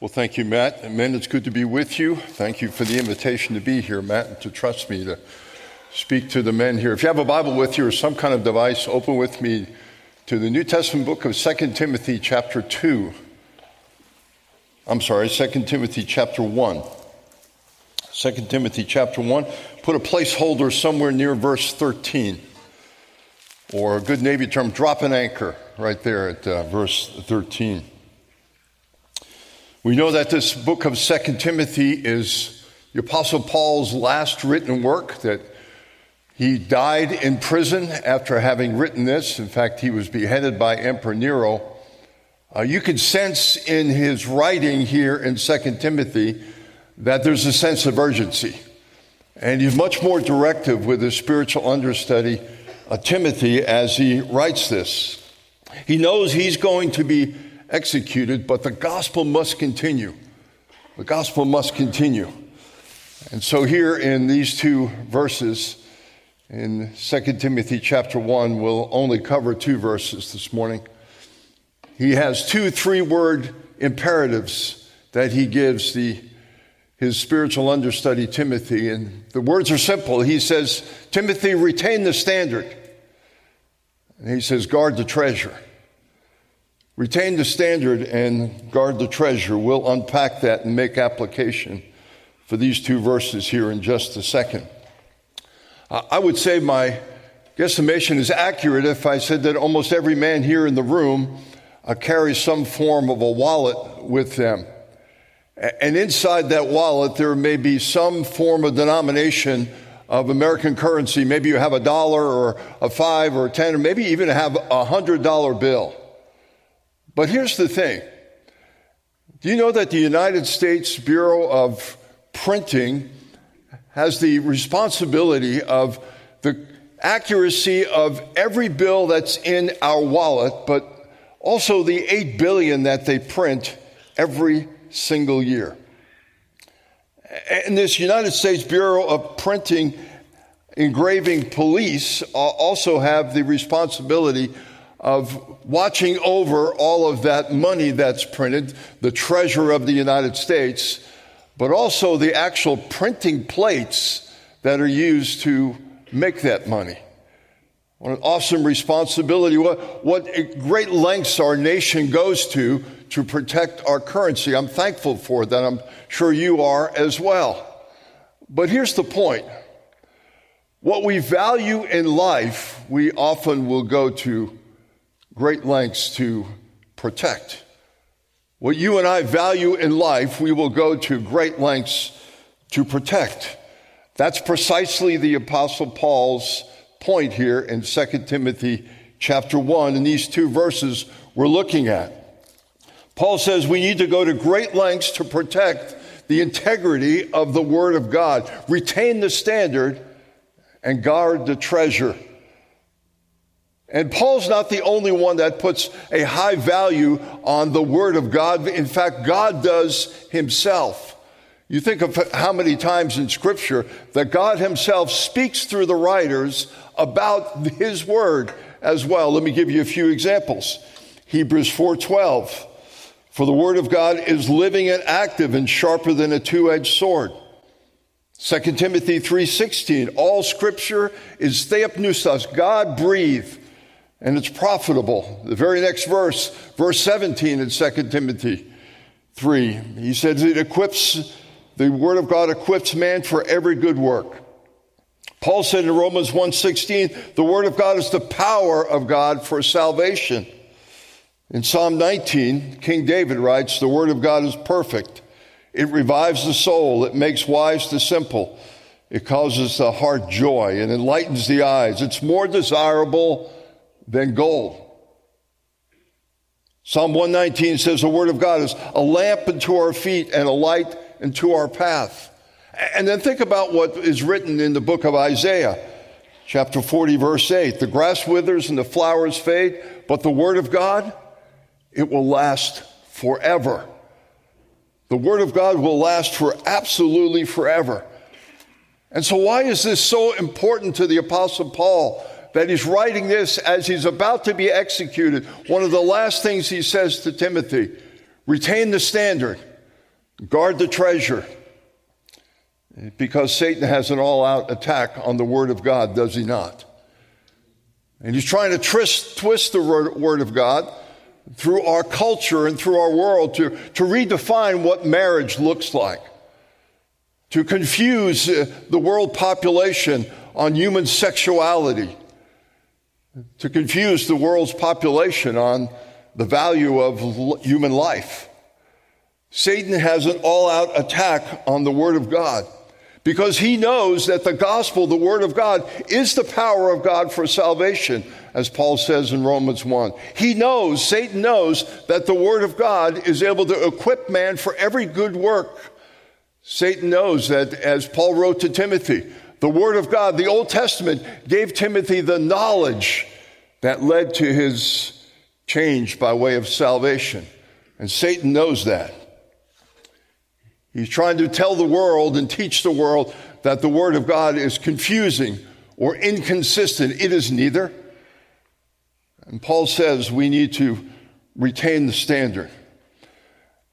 Well, thank you, Matt. And men, it's good to be with you. Thank you for the invitation to be here, Matt, and to trust me to speak to the men here. If you have a Bible with you or some kind of device, open with me to the New Testament book of 2 Timothy, chapter 2. I'm sorry, 2 Timothy, chapter 1. 2 Timothy, chapter 1. Put a placeholder somewhere near verse 13. Or a good Navy term, drop an anchor right there at uh, verse 13. We know that this book of Second Timothy is the Apostle Paul's last written work, that he died in prison after having written this. In fact, he was beheaded by Emperor Nero. Uh, you can sense in his writing here in Second Timothy that there's a sense of urgency. And he's much more directive with his spiritual understudy, uh, Timothy, as he writes this. He knows he's going to be executed, but the gospel must continue. The gospel must continue. And so here in these two verses, in 2 Timothy chapter 1, we'll only cover two verses this morning. He has two three word imperatives that he gives the, his spiritual understudy, Timothy. And the words are simple. He says, Timothy, retain the standard. And he says, guard the treasure. Retain the standard and guard the treasure. We'll unpack that and make application for these two verses here in just a second. I would say my guesstimation is accurate if I said that almost every man here in the room uh, carries some form of a wallet with them. And inside that wallet, there may be some form of denomination of American currency. Maybe you have a dollar or a five or a ten, or maybe even have a hundred dollar bill. But here's the thing do you know that the United States Bureau of Printing has the responsibility of the accuracy of every bill that's in our wallet, but also the 8 billion that they print every single year. And this United States Bureau of Printing engraving police uh, also have the responsibility of watching over all of that money that's printed, the treasure of the United States, but also the actual printing plates that are used to make that money. What an awesome responsibility. What, what great lengths our nation goes to to protect our currency. I'm thankful for that. I'm sure you are as well. But here's the point. What we value in life, we often will go to great lengths to protect. What you and I value in life, we will go to great lengths to protect. That's precisely the apostle Paul's point here in 2 Timothy chapter 1 in these two verses we're looking at. Paul says we need to go to great lengths to protect the integrity of the word of God, retain the standard and guard the treasure and Paul's not the only one that puts a high value on the Word of God. In fact, God does Himself. You think of how many times in Scripture that God Himself speaks through the writers about His Word as well. Let me give you a few examples. Hebrews 4:12. For the Word of God is living and active and sharper than a two-edged sword. 2 Timothy 3:16. All Scripture is theopneustos, God breathed and it's profitable. The very next verse, verse 17 in 2 Timothy 3, he says it equips, the word of God equips man for every good work. Paul said in Romans 1:16, the word of God is the power of God for salvation. In Psalm 19, King David writes, the word of God is perfect. It revives the soul, it makes wise the simple. It causes the heart joy and enlightens the eyes. It's more desirable than gold. Psalm 119 says the word of God is a lamp unto our feet and a light unto our path. And then think about what is written in the book of Isaiah, chapter 40, verse 8. The grass withers and the flowers fade, but the word of God, it will last forever. The word of God will last for absolutely forever. And so why is this so important to the apostle Paul? That he's writing this as he's about to be executed. One of the last things he says to Timothy retain the standard, Guard the treasure. Because Satan has an all out attack on the Word of God, does he not? And he's trying to twist, twist the Word of God through our culture and through our world to, to redefine what marriage looks like, to confuse uh, the world population on human sexuality, to confuse the world's population on the value of human life. Satan has an all out attack on the Word of God because he knows that the gospel, the Word of God, is the power of God for salvation, as Paul says in Romans 1. He knows, Satan knows, that the Word of God is able to equip man for every good work. Satan knows that, as Paul wrote to Timothy, the Word of God, the Old Testament, gave Timothy the knowledge that led to his change by way of salvation. And Satan knows that. He's trying to tell the world and teach the world that the Word of God is confusing or inconsistent. It is neither. And Paul says we need to retain the standard.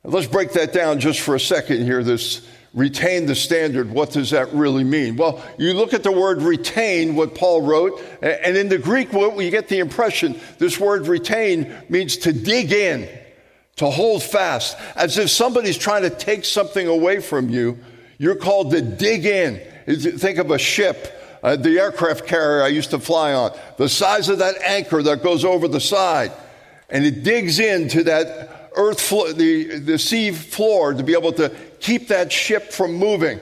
Let's break that down just for a second here. This retain the standard. What does that really mean? Well, you look at the word retain, what Paul wrote, and in the Greek, you get the impression this word retain means to dig in to hold fast, as if somebody's trying to take something away from you. You're called to dig in. Think of a ship, uh, the aircraft carrier I used to fly on, the size of that anchor that goes over the side, and it digs into that earth, flo- the, the sea floor to be able to keep that ship from moving.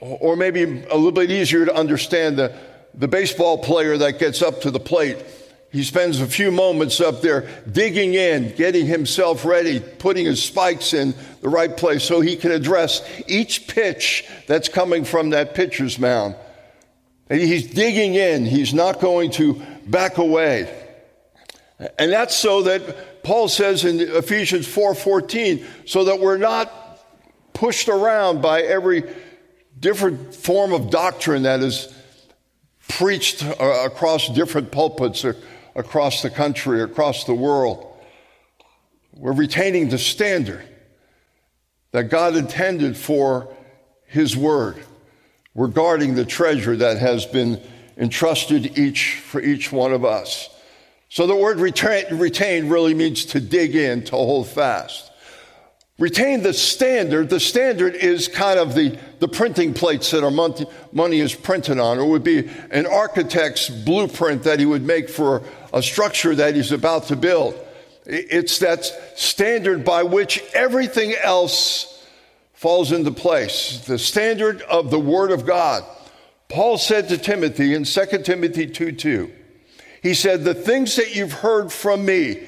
Or maybe a little bit easier to understand the, the baseball player that gets up to the plate he spends a few moments up there digging in, getting himself ready, putting his spikes in the right place so he can address each pitch that's coming from that pitcher's mound. And he's digging in. He's not going to back away. And that's so that Paul says in Ephesians 4:14 so that we're not pushed around by every different form of doctrine that is preached uh, across different pulpits across the country, across the world. We're retaining the standard that God intended for His Word. We're guarding the treasure that has been entrusted each for each one of us. So the word retain, retain really means to dig in, to hold fast. Retain the standard. The standard is kind of the, the printing plates that our money, money is printed on, or would be an architect's blueprint that he would make for a structure that he's about to build. It's that standard by which everything else falls into place. The standard of the Word of God. Paul said to Timothy in 2 Timothy 2 2, he said, The things that you've heard from me,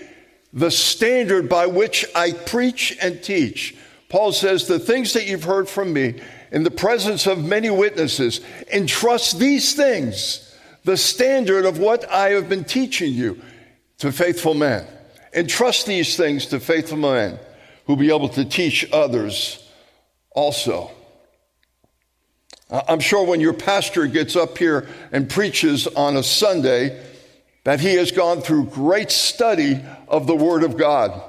the standard by which I preach and teach. Paul says, The things that you've heard from me in the presence of many witnesses, entrust these things the standard of what I have been teaching you to faithful men. Entrust these things to faithful men who will be able to teach others also. I'm sure when your pastor gets up here and preaches on a Sunday, that he has gone through great study of the Word of God.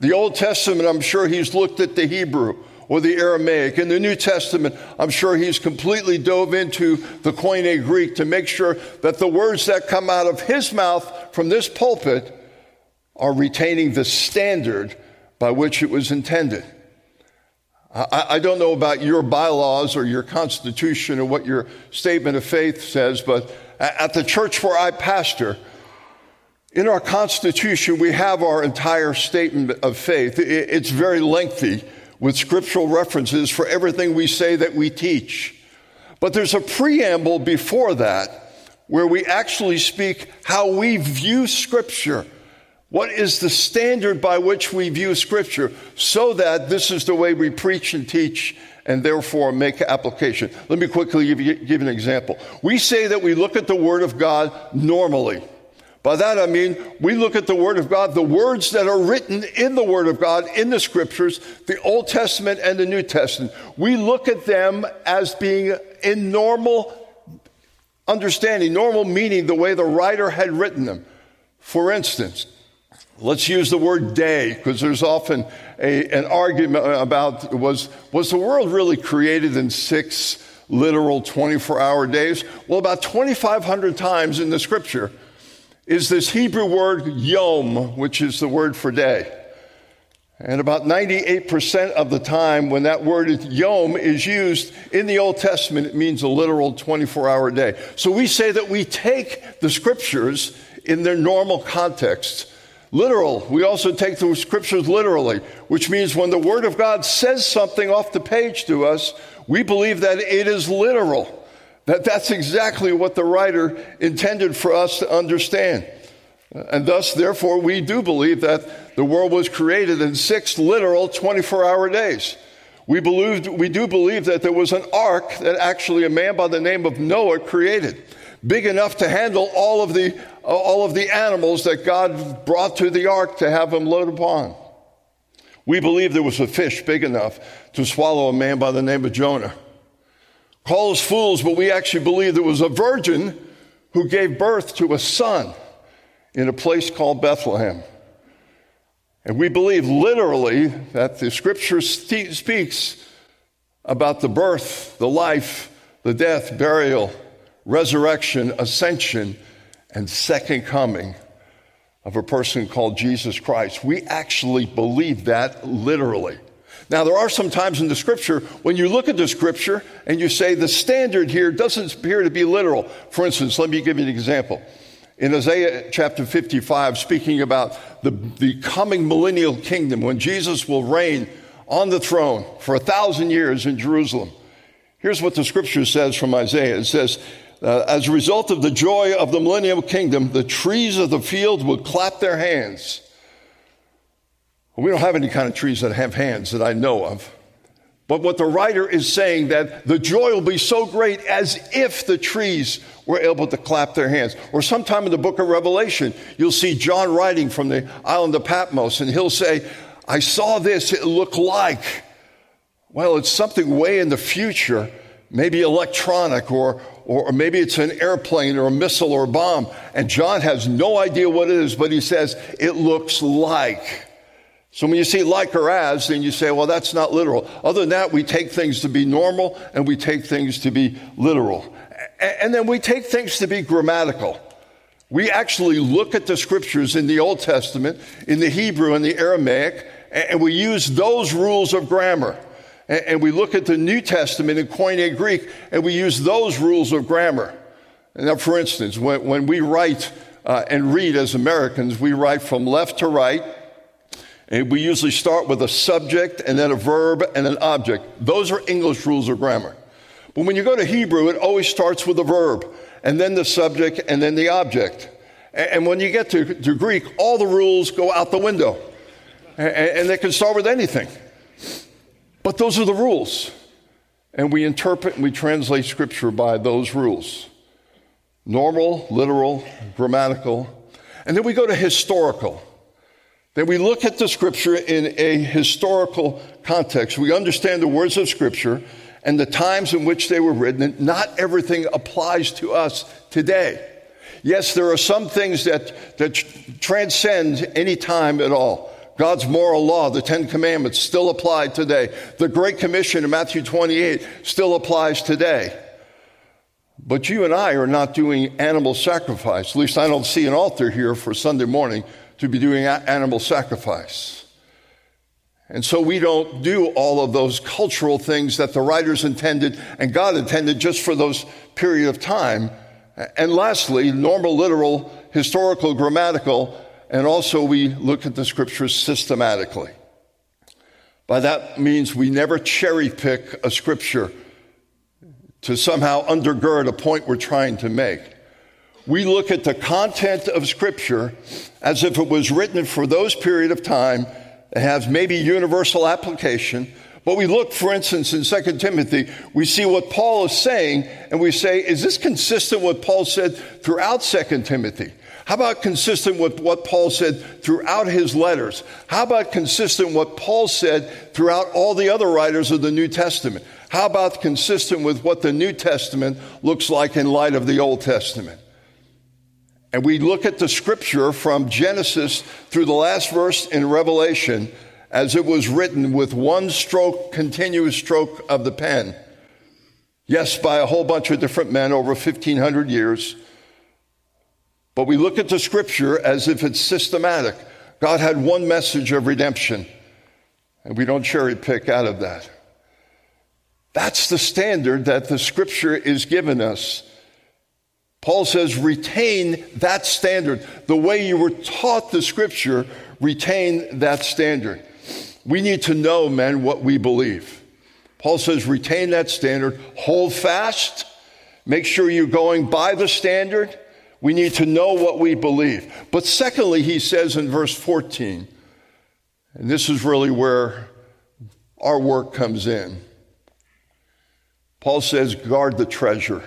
The Old Testament, I'm sure he's looked at the Hebrew or the Aramaic. In the New Testament, I'm sure he's completely dove into the Koine Greek to make sure that the words that come out of his mouth from this pulpit are retaining the standard by which it was intended. I, I don't know about your bylaws or your constitution or what your statement of faith says, but at the church where I pastor, in our Constitution, we have our entire statement of faith. It's very lengthy with scriptural references for everything we say that we teach. But there's a preamble before that where we actually speak how we view Scripture. What is the standard by which we view Scripture so that this is the way we preach and teach and therefore make application? Let me quickly give you, give an example. We say that we look at the Word of God normally. By that I mean, we look at the Word of God, the words that are written in the Word of God, in the Scriptures, the Old Testament and the New Testament. We look at them as being in normal understanding, normal meaning, the way the writer had written them. For instance, Let's use the word day because there's often a, an argument about was, was the world really created in six literal 24 hour days? Well, about 2,500 times in the scripture is this Hebrew word yom, which is the word for day. And about 98% of the time when that word yom is used in the Old Testament, it means a literal 24 hour day. So we say that we take the scriptures in their normal context. Literal. We also take the scriptures literally, which means when the Word of God says something off the page to us, we believe that it is literal. That that's exactly what the writer intended for us to understand. And thus, therefore, we do believe that the world was created in six literal 24 hour days. We, believed, we do believe that there was an ark that actually a man by the name of Noah created, big enough to handle all of the, all of the animals that God brought to the ark to have them load upon. We believe there was a fish big enough to swallow a man by the name of Jonah. Call us fools, but we actually believe there was a virgin who gave birth to a son in a place called Bethlehem. And we believe literally that the scripture speaks about the birth, the life, the death, burial, resurrection, ascension, and second coming of a person called Jesus Christ. We actually believe that literally. Now, there are some times in the scripture when you look at the scripture and you say the standard here doesn't appear to be literal. For instance, let me give you an example. In Isaiah chapter 55, speaking about the, the coming millennial kingdom when Jesus will reign on the throne for a thousand years in Jerusalem. Here's what the scripture says from Isaiah. It says, uh, as a result of the joy of the millennial kingdom, the trees of the field will clap their hands. Well, we don't have any kind of trees that have hands that I know of. But what the writer is saying that the joy will be so great as if the trees were able to clap their hands. Or sometime in the book of Revelation, you'll see John writing from the island of Patmos and he'll say, I saw this, it looked like. Well, it's something way in the future, maybe electronic or, or maybe it's an airplane or a missile or a bomb. And John has no idea what it is, but he says, it looks like. So when you see like or as, then you say, well, that's not literal. Other than that, we take things to be normal and we take things to be literal. And then we take things to be grammatical. We actually look at the scriptures in the Old Testament, in the Hebrew and the Aramaic, and we use those rules of grammar. And we look at the New Testament in Koine Greek, and we use those rules of grammar. Now, for instance, when, when we write uh, and read as Americans, we write from left to right, and we usually start with a subject and then a verb and an object. Those are English rules of grammar. But when you go to Hebrew, it always starts with a verb, and then the subject, and then the object. And when you get to, to Greek, all the rules go out the window, and, and they can start with anything. But those are the rules. And we interpret and we translate Scripture by those rules normal, literal, grammatical. And then we go to historical. Then we look at the Scripture in a historical context. We understand the words of Scripture and the times in which they were written. Not everything applies to us today. Yes, there are some things that, that transcend any time at all. God's moral law, the Ten Commandments, still apply today. The Great Commission in Matthew 28 still applies today. But you and I are not doing animal sacrifice. At least I don't see an altar here for Sunday morning to be doing animal sacrifice. And so we don't do all of those cultural things that the writers intended and God intended just for those period of time. And lastly, normal, literal, historical, grammatical, and also we look at the scriptures systematically. By that means we never cherry pick a scripture to somehow undergird a point we're trying to make. We look at the content of scripture as if it was written for those period of time that has maybe universal application. But we look, for instance, in 2 Timothy, we see what Paul is saying, and we say, is this consistent with what Paul said throughout 2 Timothy? How about consistent with what Paul said throughout his letters? How about consistent with what Paul said throughout all the other writers of the New Testament? How about consistent with what the New Testament looks like in light of the Old Testament? And we look at the scripture from Genesis through the last verse in Revelation as it was written with one stroke, continuous stroke of the pen. Yes, by a whole bunch of different men over 1500 years. But we look at the scripture as if it's systematic. God had one message of redemption, and we don't cherry pick out of that. That's the standard that the scripture is given us. Paul says, retain that standard. The way you were taught the scripture, retain that standard. We need to know, men, what we believe. Paul says, retain that standard, hold fast, make sure you're going by the standard. We need to know what we believe. But secondly, he says in verse 14, and this is really where our work comes in. Paul says, guard the treasure.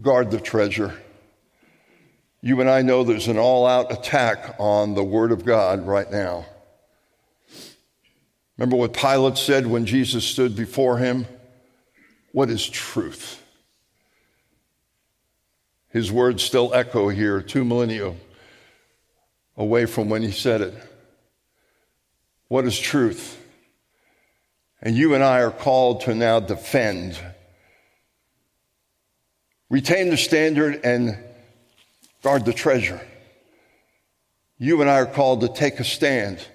Guard the treasure. You and I know there's an all out attack on the Word of God right now. Remember what Pilate said when Jesus stood before him? What is truth? His words still echo here, two millennia away from when he said it. What is truth? And you and I are called to now defend. Retain the standard and guard the treasure. You and I are called to take a stand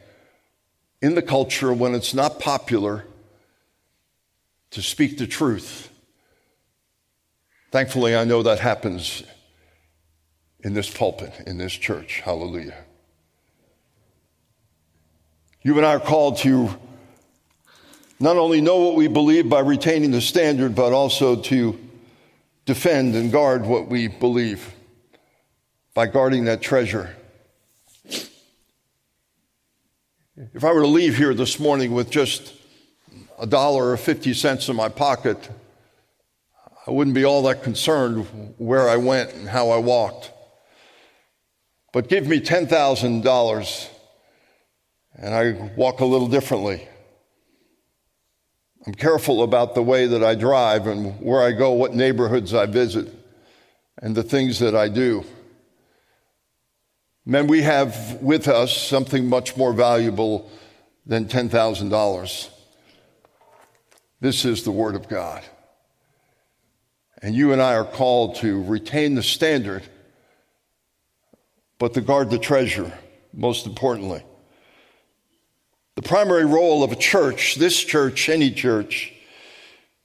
in the culture when it's not popular to speak the truth. Thankfully, I know that happens in this pulpit, in this church. Hallelujah. You and I are called to not only know what we believe by retaining the standard, but also to defend and guard what we believe by guarding that treasure. If I were to leave here this morning with just a dollar or 50 cents in my pocket, I wouldn't be all that concerned where I went and how I walked. But give me $10,000 and I walk a little differently. I'm careful about the way that I drive and where I go, what neighborhoods I visit, and the things that I do. Men, we have with us something much more valuable than $10,000. This is the Word of God. And you and I are called to retain the standard, but to guard the treasure, most importantly. The primary role of a church, this church, any church,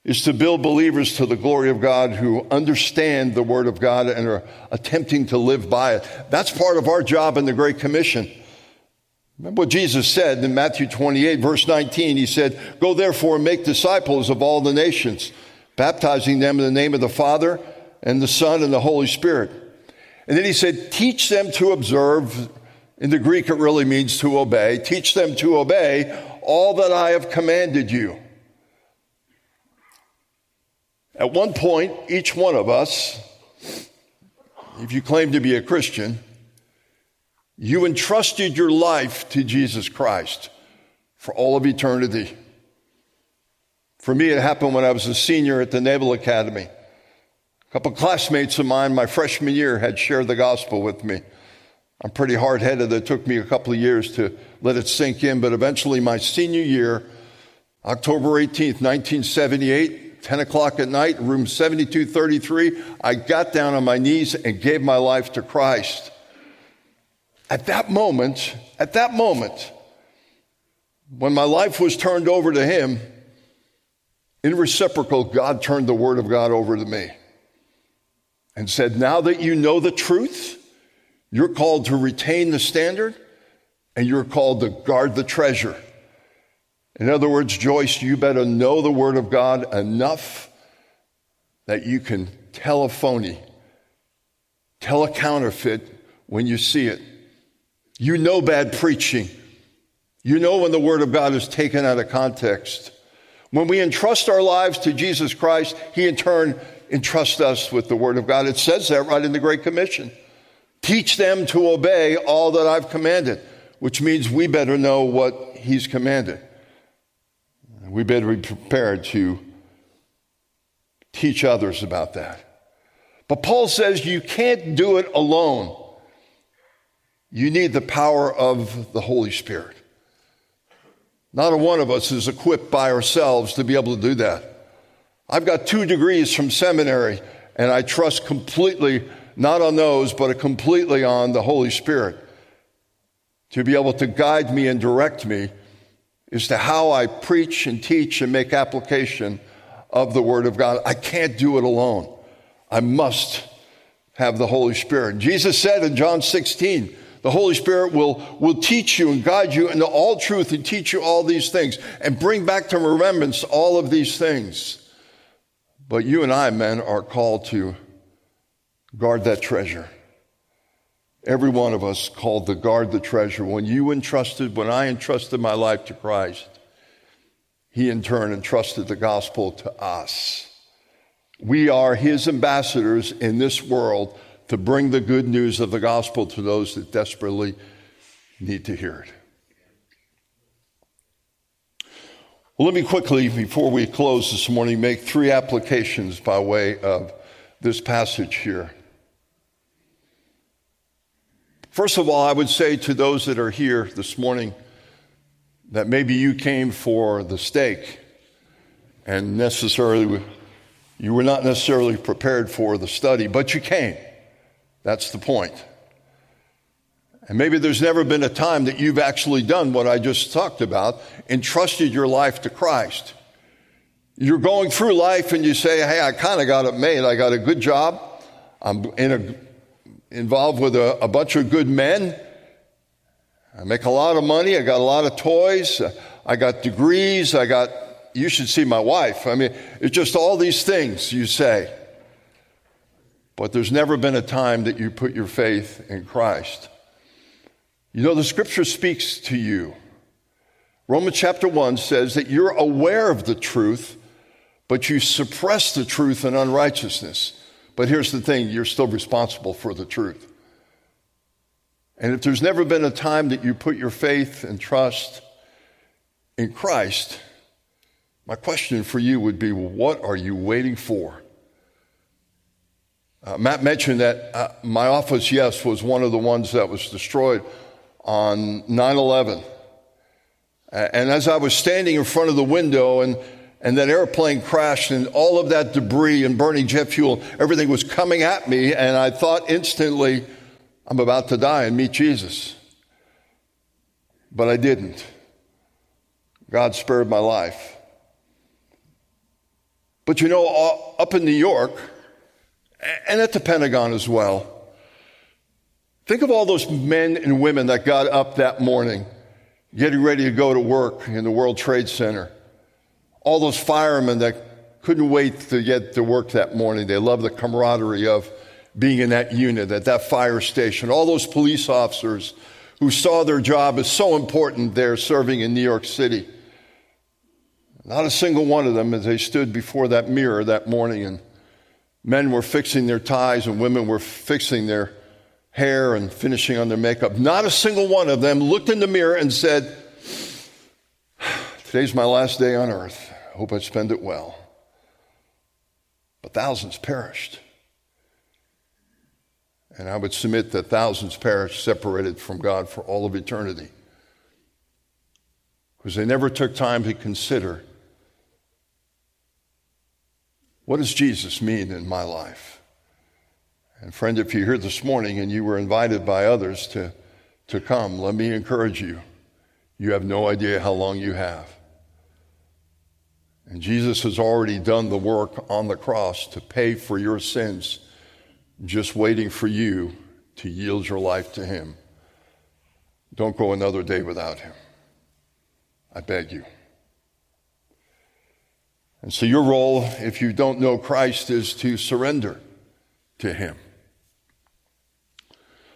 is to build believers to the glory of God who understand the Word of God and are attempting to live by it. That's part of our job in the Great Commission. Remember what Jesus said in Matthew 28, verse 19. He said, Go therefore and make disciples of all the nations, baptizing them in the name of the Father and the Son and the Holy Spirit. And then he said, Teach them to observe. In the Greek, it really means to obey. Teach them to obey all that I have commanded you. At one point, each one of us, if you claim to be a Christian, you entrusted your life to Jesus Christ for all of eternity. For me, it happened when I was a senior at the Naval Academy. A couple classmates of mine, my freshman year, had shared the gospel with me. I'm pretty hard headed. It took me a couple of years to let it sink in, but eventually, my senior year, October 18th, 1978, 10 o'clock at night, room 7233, I got down on my knees and gave my life to Christ. At that moment, at that moment, when my life was turned over to Him, in reciprocal, God turned the Word of God over to me and said, Now that you know the truth, you're called to retain the standard and you're called to guard the treasure. In other words, Joyce, you better know the Word of God enough that you can tell a phony, tell a counterfeit when you see it. You know bad preaching. You know when the Word of God is taken out of context. When we entrust our lives to Jesus Christ, He in turn entrusts us with the Word of God. It says that right in the Great Commission. Teach them to obey all that I've commanded, which means we better know what He's commanded. We better be prepared to teach others about that. But Paul says you can't do it alone. You need the power of the Holy Spirit. Not a one of us is equipped by ourselves to be able to do that. I've got two degrees from seminary, and I trust completely, not on those, but completely on the Holy Spirit to be able to guide me and direct me as to how I preach and teach and make application of the Word of God. I can't do it alone. I must have the Holy Spirit. Jesus said in John 16, the Holy Spirit will, will teach you and guide you into all truth and teach you all these things and bring back to remembrance all of these things. But you and I, men, are called to guard that treasure. Every one of us called to guard the treasure. When you entrusted, when I entrusted my life to Christ, He in turn entrusted the gospel to us. We are His ambassadors in this world to bring the good news of the gospel to those that desperately need to hear it. Well, let me quickly, before we close this morning, make three applications by way of this passage here. First of all, I would say to those that are here this morning that maybe you came for the steak and necessarily you were not necessarily prepared for the study, but you came. That's the point. And maybe there's never been a time that you've actually done what I just talked about, entrusted your life to Christ. You're going through life and you say, Hey, I kind of got it made. I got a good job. I'm in a, involved with a, a bunch of good men. I make a lot of money. I got a lot of toys. I got degrees. I got, you should see my wife. I mean, it's just all these things you say. But there's never been a time that you put your faith in Christ. You know, the scripture speaks to you. Romans chapter 1 says that you're aware of the truth, but you suppress the truth in unrighteousness. But here's the thing you're still responsible for the truth. And if there's never been a time that you put your faith and trust in Christ, my question for you would be what are you waiting for? Uh, Matt mentioned that uh, my office, yes, was one of the ones that was destroyed on 9 11. And as I was standing in front of the window and, and that airplane crashed and all of that debris and burning jet fuel, everything was coming at me, and I thought instantly, I'm about to die and meet Jesus. But I didn't. God spared my life. But you know, uh, up in New York, and at the Pentagon as well. Think of all those men and women that got up that morning, getting ready to go to work in the World Trade Center. All those firemen that couldn't wait to get to work that morning. They loved the camaraderie of being in that unit, at that fire station. All those police officers who saw their job as so important there serving in New York City. Not a single one of them as they stood before that mirror that morning and Men were fixing their ties and women were fixing their hair and finishing on their makeup. Not a single one of them looked in the mirror and said, Today's my last day on earth. I hope I spend it well. But thousands perished. And I would submit that thousands perished separated from God for all of eternity. Because they never took time to consider what does Jesus mean in my life? And friend, if you're here this morning and you were invited by others to, to come, let me encourage you. You have no idea how long you have. And Jesus has already done the work on the cross to pay for your sins, just waiting for you to yield your life to Him. Don't go another day without Him. I beg you. And so, your role, if you don't know Christ, is to surrender to Him.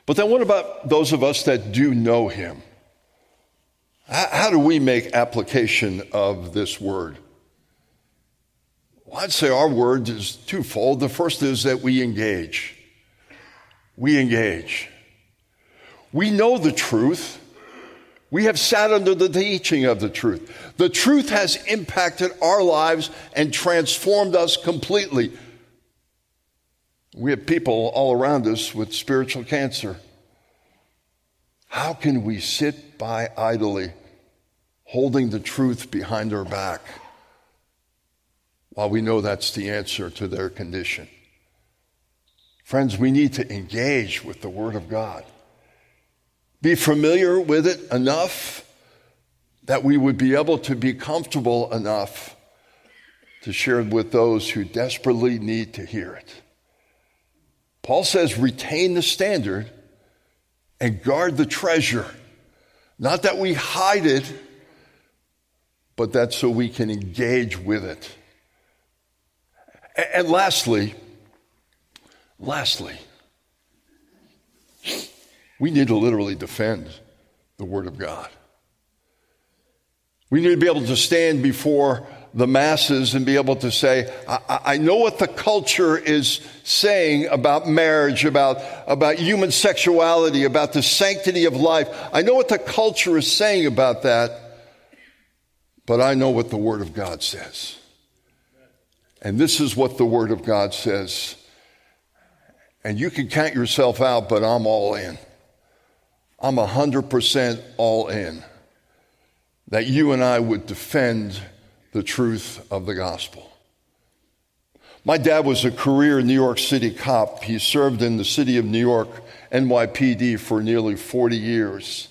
But then, what about those of us that do know Him? How do we make application of this word? Well, I'd say our word is twofold. The first is that we engage. We engage. We know the truth. We have sat under the teaching of the truth. The truth has impacted our lives and transformed us completely. We have people all around us with spiritual cancer. How can we sit by idly, holding the truth behind our back, while we know that's the answer to their condition? Friends, we need to engage with the Word of God. Be familiar with it enough that we would be able to be comfortable enough to share it with those who desperately need to hear it. Paul says, retain the standard and guard the treasure. Not that we hide it, but that so we can engage with it. And lastly, lastly, we need to literally defend the Word of God. We need to be able to stand before the masses and be able to say, I, I, know what the culture is saying about marriage, about, about human sexuality, about the sanctity of life. I know what the culture is saying about that, but I know what the Word of God says. And this is what the Word of God says. And you can count yourself out, but I'm all in. I'm 100% all in. That you and I would defend the truth of the gospel. My dad was a career New York City cop. He served in the city of New York, NYPD, for nearly 40 years.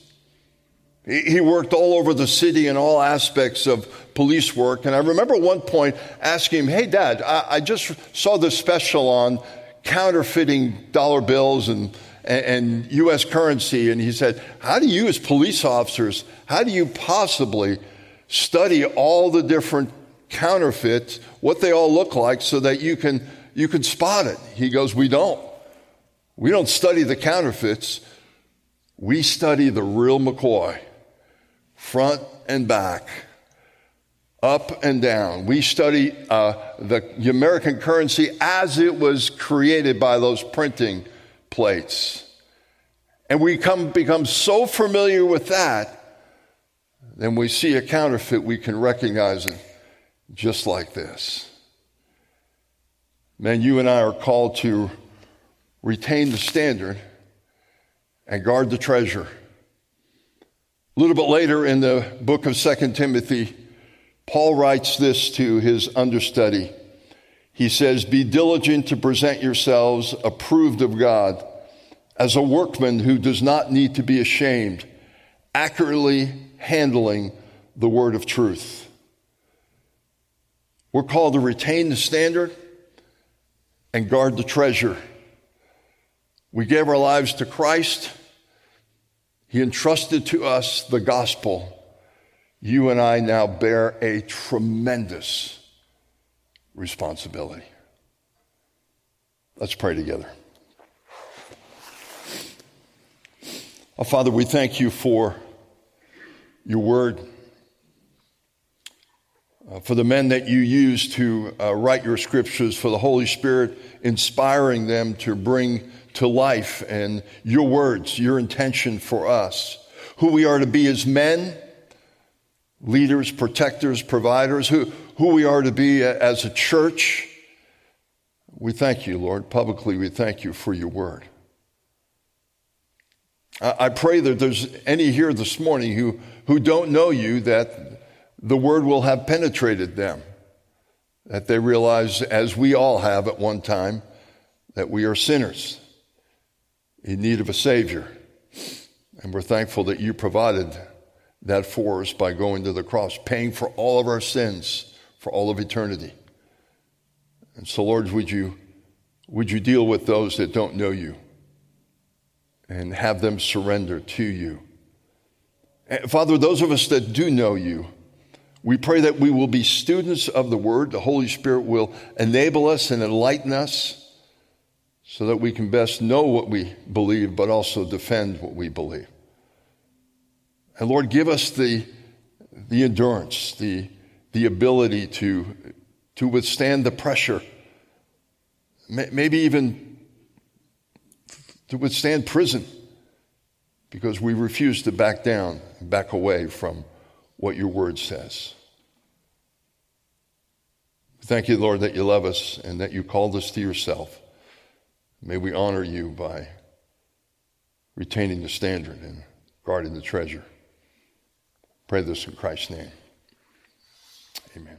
He worked all over the city in all aspects of police work. And I remember one point asking him, Hey, Dad, I, just saw this special on counterfeiting dollar bills and, and U.S. currency. And he said, How do you, as police officers, how do you possibly study all the different counterfeits, what they all look like, so that you can, you can spot it. He goes, We don't. We don't study the counterfeits. We study the real McCoy, front and back, up and down. We study uh, the American currency as it was created by those printing plates. And we come, become so familiar with that then we see a counterfeit, we can recognize it just like this. Man, you and I are called to retain the standard and guard the treasure. A little bit later in the book of Second Timothy, Paul writes this to his understudy. He says, Be diligent to present yourselves approved of God as a workman who does not need to be ashamed, accurately handling the word of truth. We're called to retain the standard and guard the treasure. We gave our lives to Christ. He entrusted to us the gospel. You and I now bear a tremendous responsibility. Let's pray together. Oh, Father, we thank you for your word. Uh, for the men that you use to uh, write your scriptures, for the Holy Spirit inspiring them to bring to life, and your words, your intention for us, who we are to be as men, leaders, protectors, providers, who, who we are to be as a church. We thank you, Lord. Publicly, we thank you for your word. I pray that there's any here this morning who, who don't know you that the word will have penetrated them, that they realize, as we all have at one time, that we are sinners in need of a Savior. And we're thankful that you provided that for us by going to the cross, paying for all of our sins for all of eternity. And so, Lord, would you, would you deal with those that don't know you? and have them surrender to you. And Father, those of us that do know you, we pray that we will be students of the Word. The Holy Spirit will enable us and enlighten us so that we can best know what we believe, but also defend what we believe. And Lord, give us the, the endurance, the, the ability to, to withstand the pressure, maybe even to withstand prison because we refuse to back down, back away from what your word says. Thank you, Lord, that you love us and that you called us to yourself. May we honor you by retaining the standard and guarding the treasure. Pray this in Christ's name. Amen.